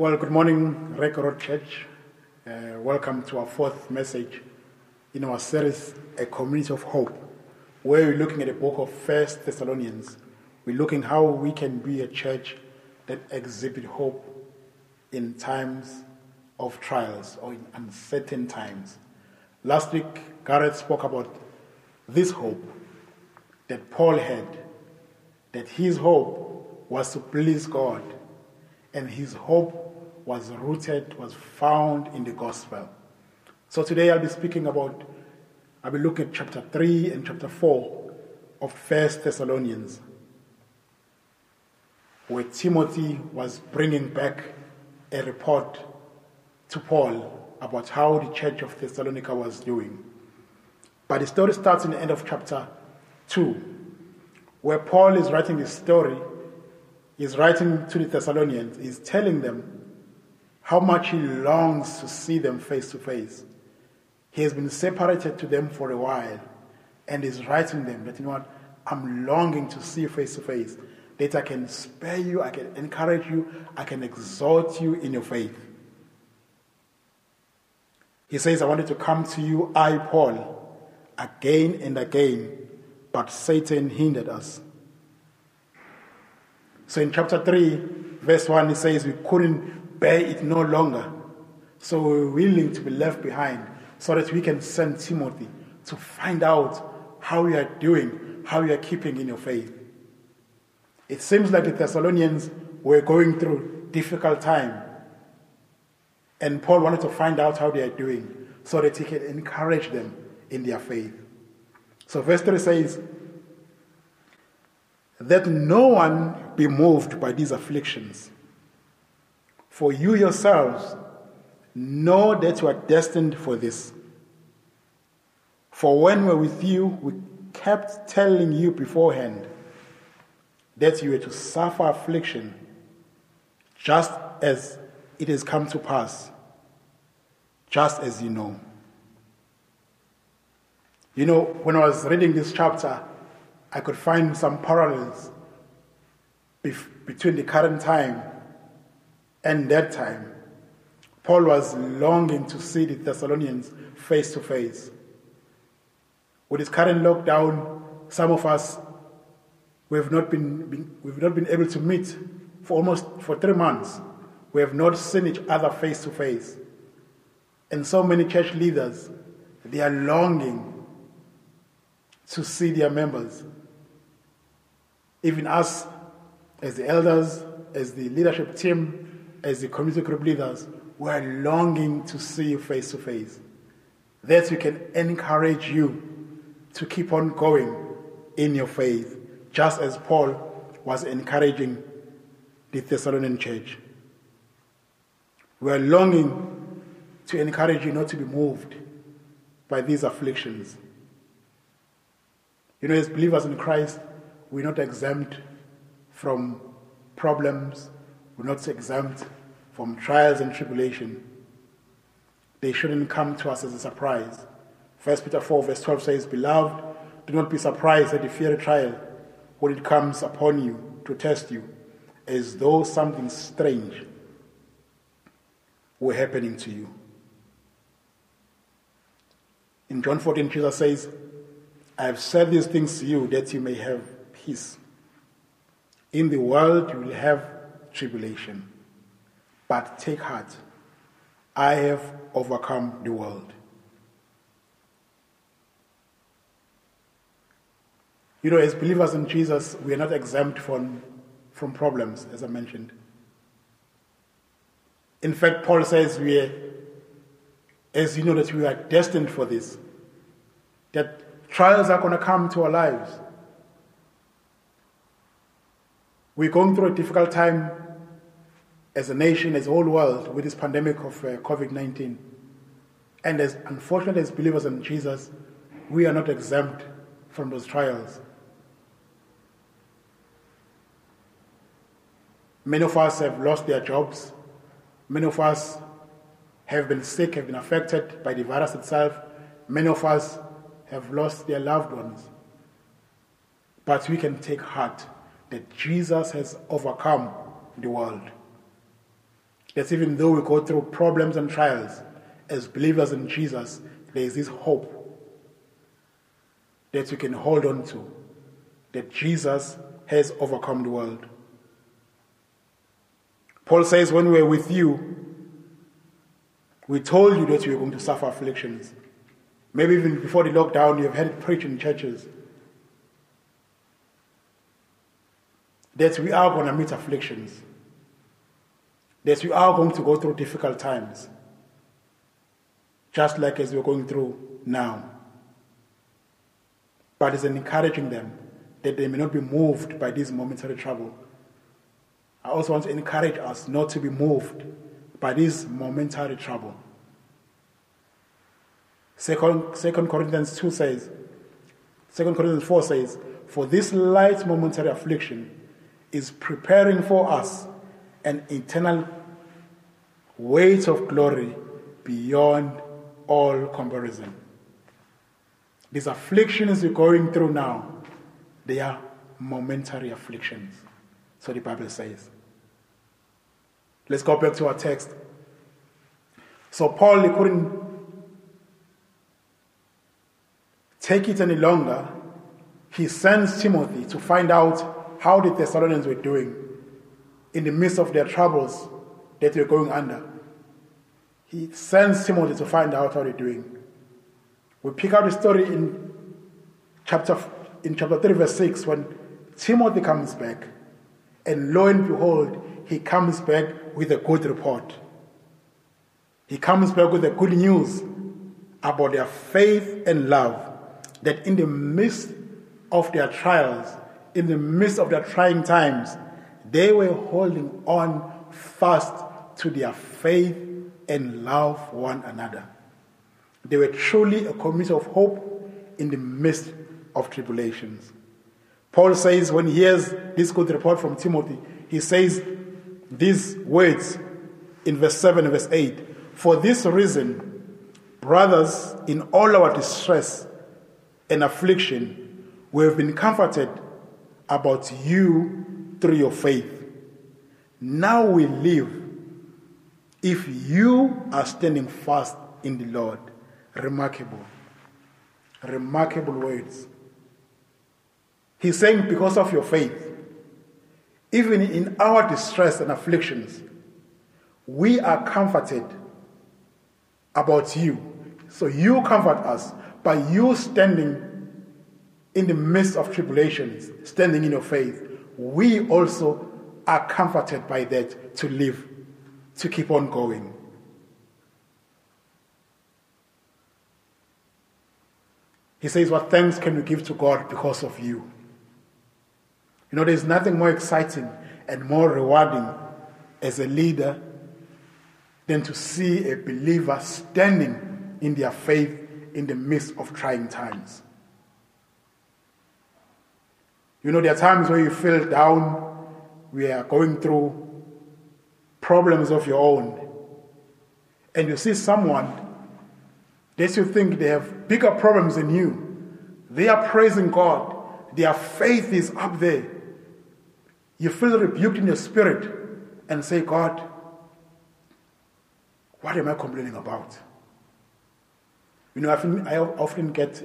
Well, good morning, Record Church. Uh, welcome to our fourth message in our series, A Community of Hope, where we're looking at the book of First Thessalonians. We're looking how we can be a church that exhibit hope in times of trials or in uncertain times. Last week, Gareth spoke about this hope that Paul had, that his hope was to please God, and his hope was rooted, was found in the gospel. So today I'll be speaking about, I'll be looking at chapter 3 and chapter 4 of First Thessalonians, where Timothy was bringing back a report to Paul about how the church of Thessalonica was doing. But the story starts in the end of chapter 2, where Paul is writing this story. He's writing to the Thessalonians, he's telling them how much he longs to see them face to face. He has been separated to them for a while and is writing them that, you know what, I'm longing to see you face to face, that I can spare you, I can encourage you, I can exhort you in your faith. He says, I wanted to come to you, I, Paul, again and again, but Satan hindered us. So in chapter 3, verse 1, he says, We couldn't bear it no longer. So we we're willing to be left behind so that we can send Timothy to find out how you are doing, how you are keeping in your faith. It seems like the Thessalonians were going through difficult time and Paul wanted to find out how they are doing so that he can encourage them in their faith. So, verse 3 says, That no one be moved by these afflictions, for you yourselves know that you are destined for this. For when we're with you, we kept telling you beforehand that you were to suffer affliction, just as it has come to pass, just as you know. You know, when I was reading this chapter, I could find some parallels between the current time and that time. Paul was longing to see the Thessalonians face to face. With this current lockdown, some of us we have not been, been, we've not been able to meet for almost for three months. We have not seen each other face to face. And so many church leaders, they are longing to see their members. Even us, as the elders, as the leadership team, as the community group leaders, we are longing to see you face to face. That we can encourage you to keep on going in your faith, just as Paul was encouraging the Thessalonian church. We are longing to encourage you not to be moved by these afflictions. You know, as believers in Christ, we're not exempt from problems, we're not exempt from trials and tribulation. They shouldn't come to us as a surprise. 1 Peter 4, verse 12 says, Beloved, do not be surprised at the fiery trial when it comes upon you to test you, as though something strange were happening to you. In John 14, Jesus says, I have said these things to you that you may have peace. In the world you will have tribulation, but take heart. I have overcome the world. You know, as believers in Jesus, we are not exempt from, from problems, as I mentioned. In fact, Paul says we are, as you know, that we are destined for this, that trials are going to come to our lives. We're going through a difficult time as a nation, as a whole world, with this pandemic of uh, COVID 19. And as unfortunately as believers in Jesus, we are not exempt from those trials. Many of us have lost their jobs. Many of us have been sick, have been affected by the virus itself. Many of us have lost their loved ones. But we can take heart that Jesus has overcome the world. That even though we go through problems and trials, as believers in Jesus, there is this hope that we can hold on to, that Jesus has overcome the world. Paul says, When we were with you, we told you that you were going to suffer afflictions. Maybe even before the lockdown, you have had it preached in churches. That we are going to meet afflictions. That we are going to go through difficult times. Just like as we're going through now. But it's encouraging them that they may not be moved by this momentary trouble. I also want to encourage us not to be moved by this momentary trouble. Second, Second Corinthians 2 says, Second Corinthians 4 says, For this light momentary affliction is preparing for us an eternal weight of glory beyond all comparison. These afflictions you're going through now, they are momentary afflictions. So the Bible says. Let's go back to our text. So Paul he couldn't take it any longer. He sends Timothy to find out how the Thessalonians were doing in the midst of their troubles that they were going under. He sends Timothy to find out how they're doing. We pick up the story in chapter in chapter 3, verse 6, when Timothy comes back, and lo and behold, he comes back with a good report. He comes back with the good news about their faith and love, that in the midst of their trials, in the midst of their trying times, they were holding on fast to their faith and love one another. They were truly a community of hope in the midst of tribulations. Paul says, when he hears this good report from Timothy, he says these words in verse 7 and verse 8 For this reason, brothers, in all our distress and affliction, we have been comforted about you through your faith. Now we live if you are standing fast in the Lord. Remarkable. Remarkable words. He's saying, because of your faith, even in our distress and afflictions, we are comforted about you. So you comfort us by you standing in the midst of tribulations, standing in your faith. We also are comforted by that to live, to keep on going. He says, What thanks can we give to God because of you? You know, there's nothing more exciting and more rewarding as a leader than to see a believer standing in their faith in the midst of trying times. You know, there are times where you feel down, we are going through problems of your own, and you see someone that you think they have bigger problems than you. They are praising God, their faith is up there. You feel rebuked in your spirit and say, God, what am I complaining about? You know, I often, I often get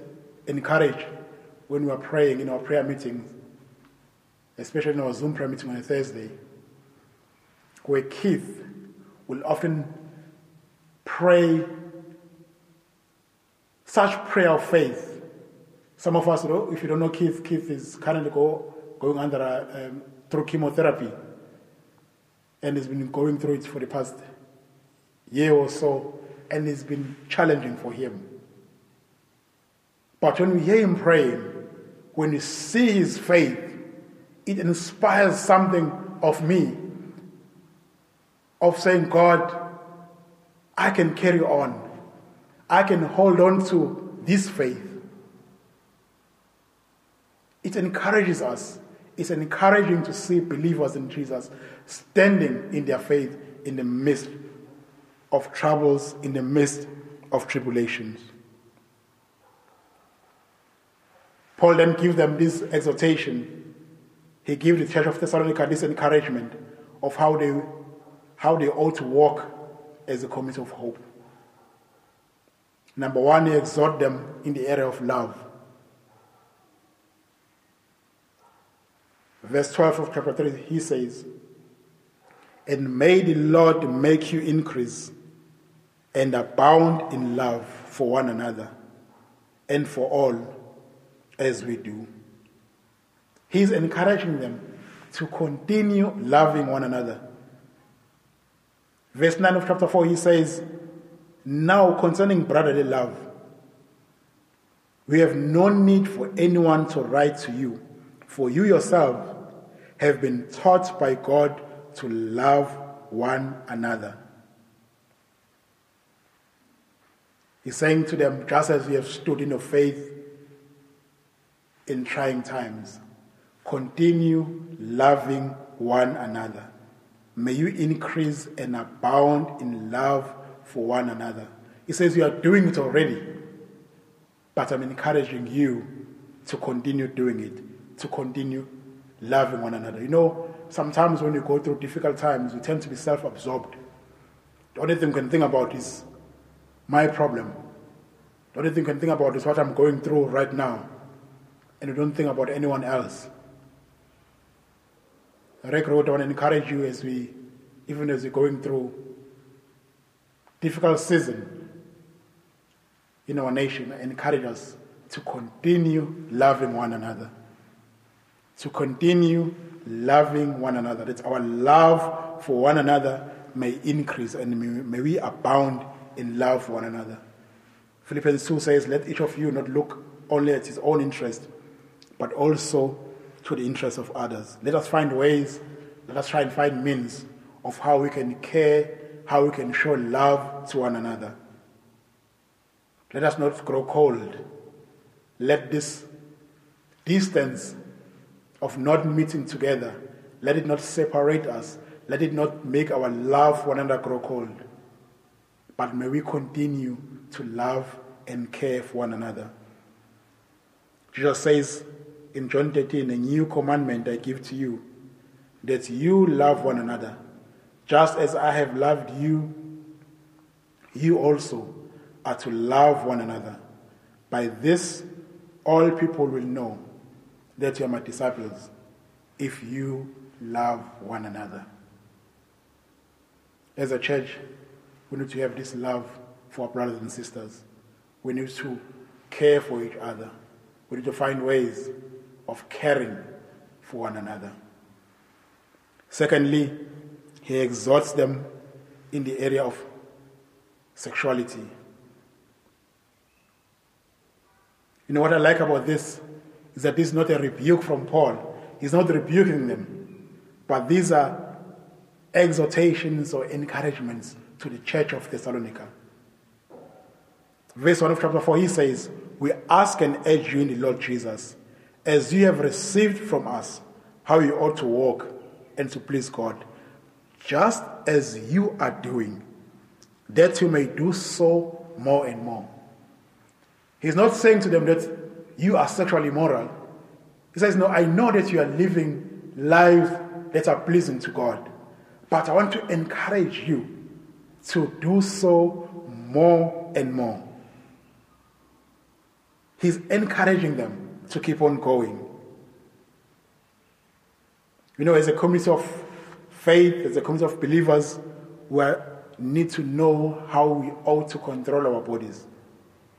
encouraged when we are praying in our prayer meetings, especially in our Zoom prayer meeting on a Thursday, where Keith will often pray such prayer of faith. Some of us, if you don't know Keith, Keith is currently go, going under a, um, through chemotherapy and has been going through it for the past year or so, and it's been challenging for him. But when we hear him praying, when we see his faith, it inspires something of me, of saying, God, I can carry on. I can hold on to this faith. It encourages us it's encouraging to see believers in Jesus standing in their faith in the midst of troubles, in the midst of tribulations. Paul then gives them this exhortation. He gives the church of Thessalonica this encouragement of how they how they ought to walk as a community of hope. Number one, he exhort them in the area of love. Verse 12 of chapter 3, he says, And may the Lord make you increase and abound in love for one another and for all as we do. He's encouraging them to continue loving one another. Verse 9 of chapter 4, he says, Now concerning brotherly love, we have no need for anyone to write to you, for you yourself have been taught by God to love one another. He's saying to them, just as we have stood in your faith in trying times, continue loving one another. May you increase and abound in love for one another. He says, You are doing it already, but I'm encouraging you to continue doing it, to continue loving one another. You know, sometimes when you go through difficult times, you tend to be self absorbed. The only thing you can think about is my problem. The only thing you can think about is what I'm going through right now. And you don't think about anyone else. Wrote, I want to encourage you as we, even as we're going through difficult season in our nation, encourage us to continue loving one another to continue loving one another. That our love for one another may increase and may, may we abound in love for one another. Philippians 2 says, Let each of you not look only at his own interest, but also to the interests of others. Let us find ways, let us try and find means of how we can care, how we can show love to one another. Let us not grow cold. Let this distance of not meeting together. Let it not separate us. Let it not make our love for one another grow cold. But may we continue to love and care for one another. Jesus says in John 13, A new commandment I give to you, that you love one another. Just as I have loved you, you also are to love one another. By this, all people will know that you are my disciples if you love one another. As a church, we need to have this love for our brothers and sisters. We need to care for each other. We need to find ways of caring for one another. Secondly, he exhorts them in the area of sexuality. You know what I like about this? is that this is not a rebuke from Paul. He's not rebuking them, but these are exhortations or encouragements to the church of Thessalonica. Verse 1 of chapter 4, he says, We ask and urge you in the Lord Jesus, as you have received from us, how you ought to walk and to please God, just as you are doing, that you may do so more and more. He's not saying to them that you are sexually immoral. He says, No, I know that you are living lives that are pleasing to God, but I want to encourage you to do so more and more. He's encouraging them to keep on going. You know, as a community of faith, as a community of believers, we need to know how we ought to control our bodies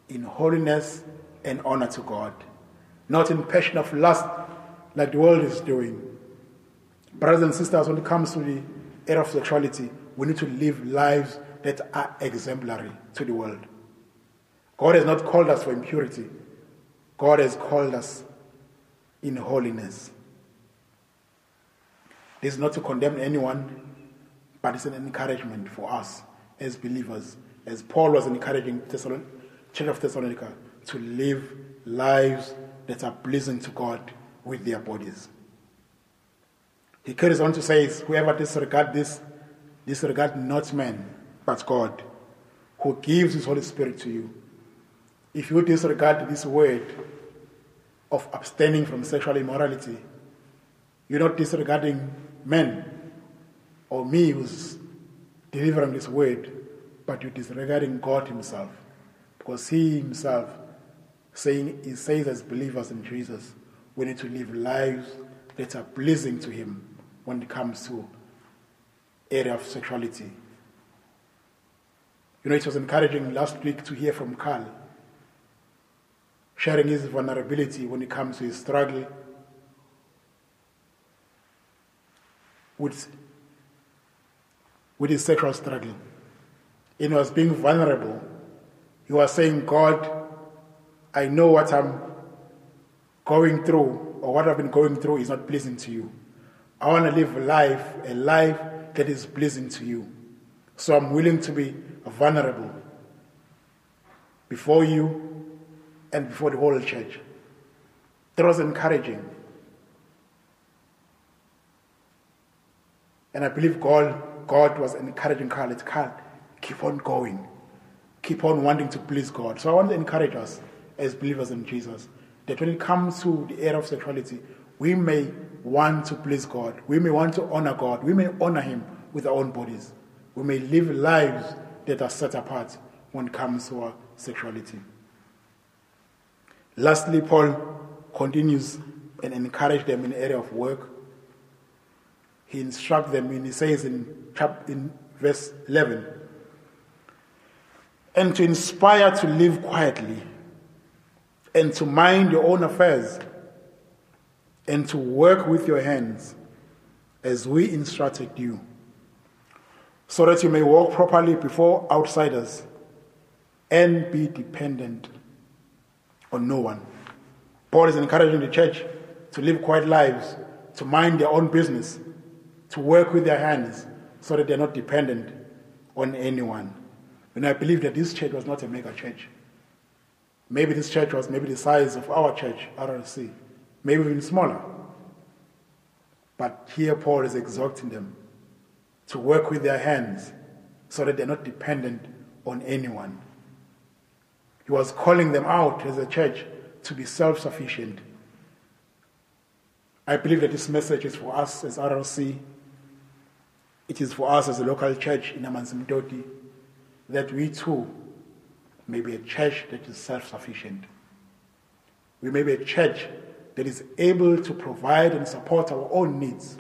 in holiness and honor to God, not in passion of lust like the world is doing. Brothers and sisters, when it comes to the area of sexuality, we need to live lives that are exemplary to the world. God has not called us for impurity, God has called us in holiness. This is not to condemn anyone, but it's an encouragement for us as believers, as Paul was encouraging the Church of Thessalonica to live lives that are pleasing to God with their bodies. He carries on to say, Whoever disregards this, disregard not man, but God, who gives his Holy Spirit to you. If you disregard this word of abstaining from sexual immorality, you're not disregarding men or me who's delivering this word, but you're disregarding God Himself. Because He Himself saying He says as believers in Jesus, we need to live lives that are pleasing to Him when it comes to area of sexuality. You know, it was encouraging last week to hear from Carl, sharing his vulnerability when it comes to his struggle with, with his sexual struggle. And he was being vulnerable. He was saying, God, I know what I'm going through or what I've been going through is not pleasing to you. I want to live a life, a life that is pleasing to you. So I'm willing to be vulnerable before you and before the whole church. That was encouraging. And I believe God, God was encouraging Carl. Carl, keep on going. Keep on wanting to please God. So I want to encourage us as believers in Jesus that when it comes to the area of sexuality, we may want to please God. We may want to honor God. We may honor Him with our own bodies. We may live lives that are set apart when it comes to our sexuality. Lastly, Paul continues and encourages them in the area of work. He instructs them, and he says in, in verse 11, and to inspire to live quietly, and to mind your own affairs, and to work with your hands as we instructed you so that you may walk properly before outsiders and be dependent on no one. Paul is encouraging the church to live quiet lives, to mind their own business, to work with their hands so that they're not dependent on anyone. And I believe that this church was not a mega church. Maybe this church was maybe the size of our church, RRC, maybe even smaller. But here Paul is exhorting them to work with their hands so that they're not dependent on anyone. He was calling them out as a church to be self sufficient. I believe that this message is for us as RLC. It is for us as a local church in Amanzimtoti that we too may be a church that is self sufficient. We may be a church that is able to provide and support our own needs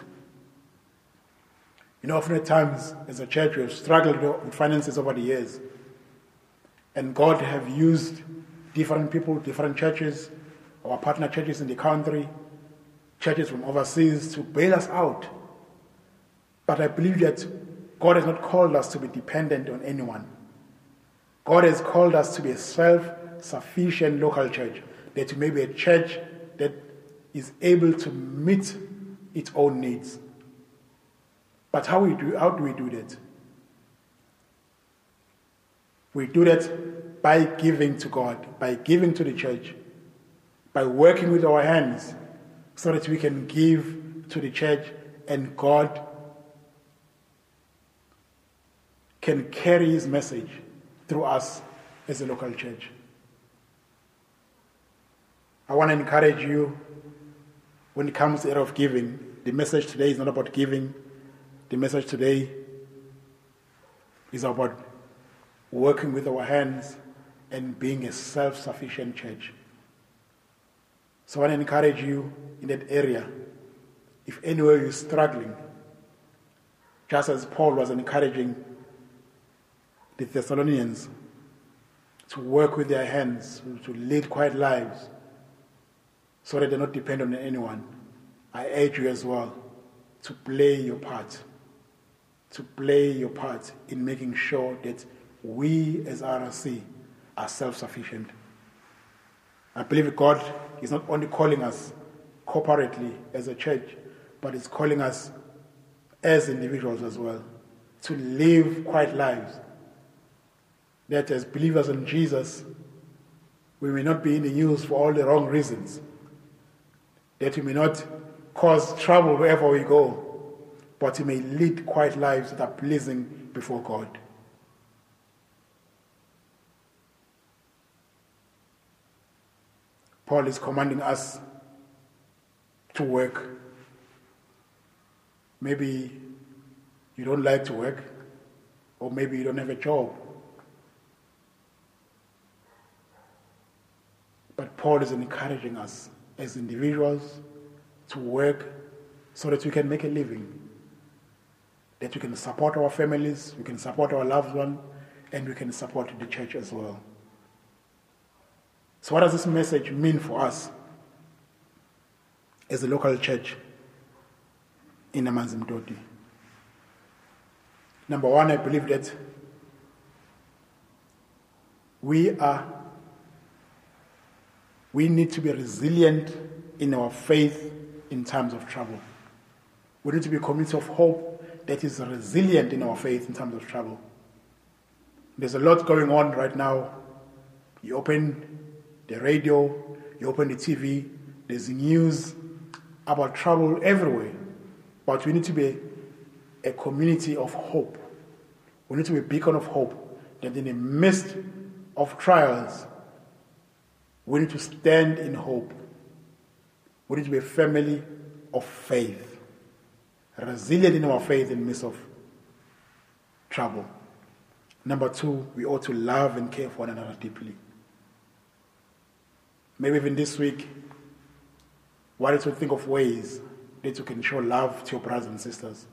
you know, often at times as a church we have struggled with finances over the years. And God have used different people, different churches, our partner churches in the country, churches from overseas to bail us out. But I believe that God has not called us to be dependent on anyone. God has called us to be a self sufficient local church, that may be a church that is able to meet its own needs. But how, we do, how do we do that? We do that by giving to God, by giving to the church, by working with our hands so that we can give to the church and God can carry his message through us as a local church. I want to encourage you when it comes to the area of giving. The message today is not about giving, the message today is about working with our hands and being a self sufficient church. So I want to encourage you in that area. If anywhere you're struggling, just as Paul was encouraging the Thessalonians to work with their hands, to lead quiet lives, so that they're not dependent on anyone, I urge you as well to play your part to play your part in making sure that we as RRC are self sufficient. I believe God is not only calling us corporately as a church, but is calling us as individuals as well to live quiet lives. That as believers in Jesus, we may not be in the news for all the wrong reasons. That we may not cause trouble wherever we go but we may lead quiet lives that are pleasing before God. Paul is commanding us to work. Maybe you don't like to work. or maybe you don't have a job. But Paul is encouraging us as individuals to work so that we can make a living, that we can support our families, we can support our loved ones, and we can support the church as well. So, what does this message mean for us as a local church in Amanzimtoti? Number one, I believe that we are we need to be resilient in our faith in times of trouble. We need to be a community of hope that is resilient in our faith in times of trouble. There's a lot going on right now. You open the radio, you open the TV, there's news about trouble everywhere. But we need to be a community of hope. We need to be a beacon of hope that in the midst of trials, we need to stand in hope. We need to be a family of faith, resilient in our faith in the midst of trouble. Number two, we ought to love and care for one another deeply. Maybe even this week, why don't you think of ways that you can show love to your brothers and sisters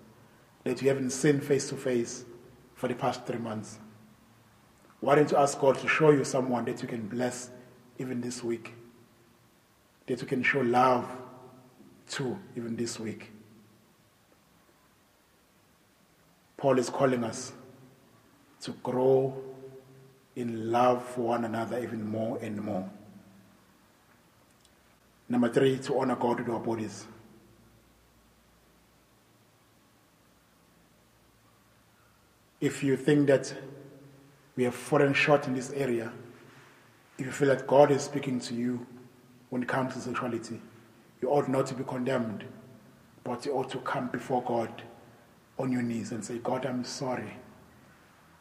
that you haven't seen face to face for the past three months? Why don't you ask God to show you someone that you can bless even this week? That you can show love to even this week? Paul is calling us to grow in love for one another even more and more. Number three, to honor God with our bodies. If you think that we have fallen short in this area, if you feel that God is speaking to you when it comes to sexuality, you ought not to be condemned, but you ought to come before God on your knees and say, God, I'm sorry.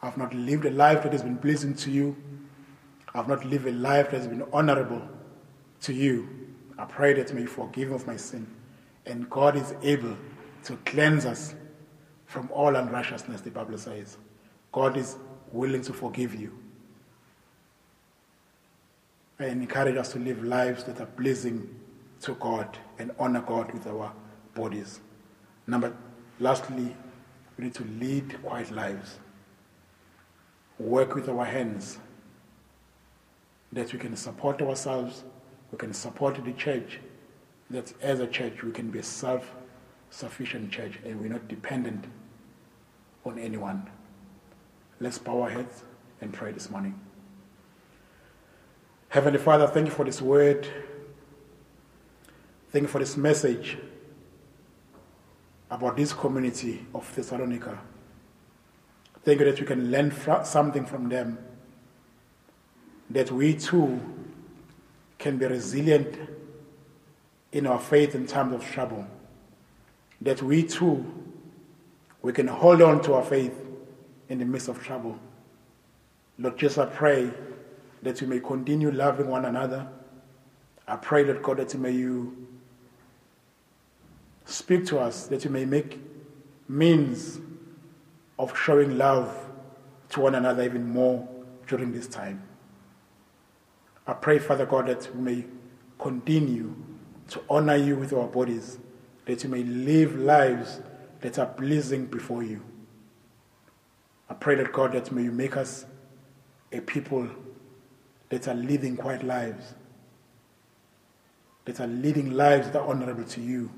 I've not lived a life that has been pleasing to you. I've not lived a life that has been honorable to you. I pray that may forgive of my sin. And God is able to cleanse us from all unrighteousness, the Bible says. God is willing to forgive you. And encourage us to live lives that are pleasing to God and honor God with our bodies. Number, lastly, we need to lead quiet lives. Work with our hands that we can support ourselves we can support the church, that as a church we can be a self sufficient church and we're not dependent on anyone. Let's bow our heads and pray this morning. Heavenly Father, thank you for this word. Thank you for this message about this community of Thessalonica. Thank you that we can learn something from them, that we too can be resilient in our faith in times of trouble. That we too, we can hold on to our faith in the midst of trouble. Lord Jesus, I pray that we may continue loving one another. I pray that God, that may you speak to us, that you may make means of showing love to one another even more during this time. I pray, Father God, that we may continue to honor you with our bodies, that we may live lives that are pleasing before you. I pray that God, that may you make us a people that are living quiet lives, that are leading lives that are honorable to you,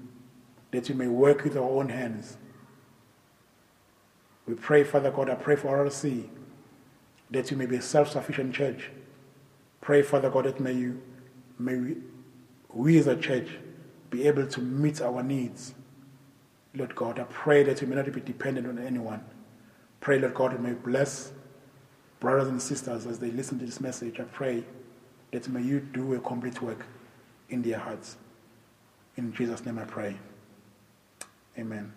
that we may work with our own hands. We pray, Father God, I pray for RC, that you may be a self sufficient church Pray, Father God, that may you, may we, we as a church be able to meet our needs. Lord God, I pray that we may not be dependent on anyone. Pray, Lord God, that may bless brothers and sisters as they listen to this message. I pray that may you do a complete work in their hearts. In Jesus' name I pray. Amen.